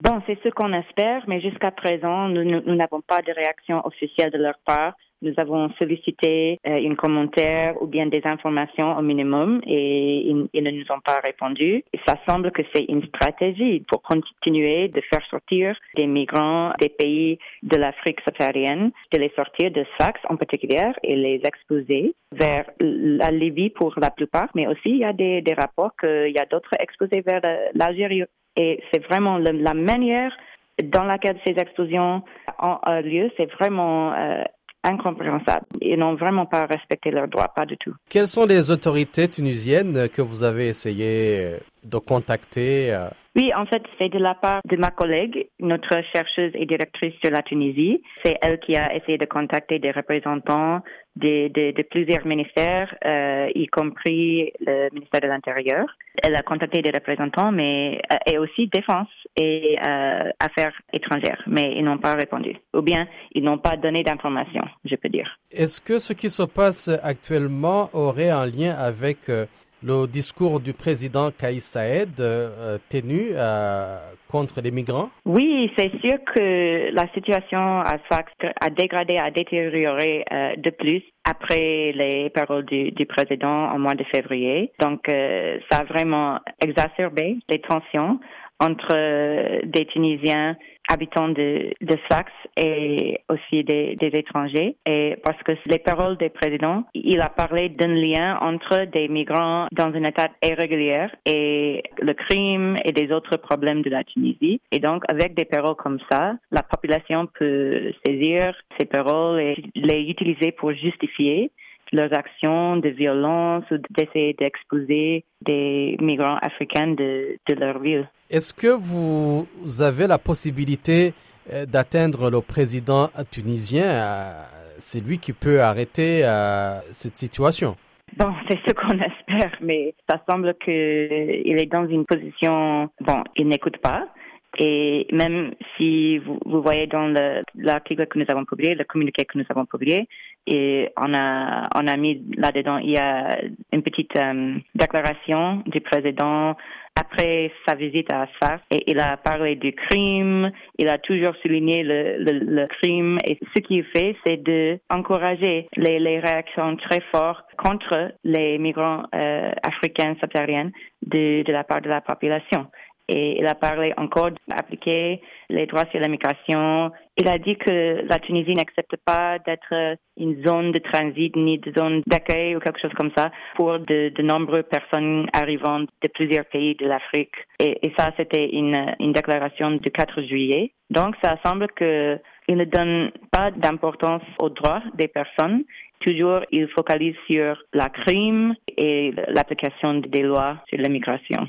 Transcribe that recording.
Bon, c'est ce qu'on espère, mais jusqu'à présent, nous n'avons pas de réaction officielle de leur part. Nous avons sollicité euh, un commentaire ou bien des informations au minimum et ils, ne nous ont pas répondu. Ça semble que c'est une stratégie pour continuer de faire sortir des migrants des pays de l'Afrique subsaharienne, de les sortir de Sfax en particulier et les exposer vers la Libye pour la plupart, mais aussi il y a des rapports qu'il y a d'autres exposés vers l'Algérie. Et c'est vraiment la manière dans laquelle ces explosions ont lieu, c'est vraiment euh, incompréhensible. Ils n'ont vraiment pas respecté leurs droits, pas du tout. Quelles sont les autorités tunisiennes que vous avez essayé euh, de contacter euh? Oui, en fait, c'est de la part de ma collègue, notre chercheuse et directrice sur la Tunisie. C'est elle qui a essayé de contacter des représentants de, de, de plusieurs ministères, euh, y compris le ministère de l'Intérieur. Elle a contacté des représentants, mais et aussi défense et euh, affaires étrangères, mais ils n'ont pas répondu. Ou bien ils n'ont pas donné d'informations, je peux dire. Est-ce que ce qui se passe actuellement aurait un lien avec euh, le discours du président Kaïs Saïd euh, tenu contre les migrants? Oui, c'est sûr que la situation à Sfax a dégradé, a détérioré de plus après les paroles du, du, président au mois de février. Donc, ça a vraiment exacerbé les tensions entre des Tunisiens habitants de, de Sfax et aussi des, des, étrangers. Et parce que les paroles du président, il a parlé d'un lien entre des migrants dans un état irrégulier et le crime et des autres problèmes de la Tunisie. Et donc, avec des paroles comme ça, la population peut saisir ces paroles et les utiliser pour justifier leurs actions de violence ou d'essayer d'exposer des migrants africains de, de leur ville. Est-ce que vous avez la possibilité euh, d'atteindre le président tunisien euh, C'est lui qui peut arrêter euh, cette situation? Bon, c'est ce qu'on espère, mais ça semble qu'il est dans une position, bon, il n'écoute pas. Et même si vous, vous voyez dans l'article que nous avons publié, le communiqué que nous avons publié, et on a, on a mis là-dedans, il y a une petite euh, déclaration du président après sa visite à Sfax et il a parlé du crime, il a toujours souligné le, le, le crime. Et ce qu'il fait, c'est de encourager les, les, réactions très fortes contre les migrants euh, africains subsahariens de, de la part de la population et il a parlé encore d'appliquer les droits sur l'immigration. Il a dit que la Tunisie n'accepte pas d'être une zone de transit ni de zone d'accueil ou quelque chose comme ça pour de, nombreuses personnes arrivant de plusieurs pays de l'Afrique. Et, et, ça, c'était une, une déclaration du 4 juillet. Donc, ça semble que il ne donne pas d'importance aux droits des personnes. Toujours, il focalise sur la crime et l'application des lois sur l'immigration.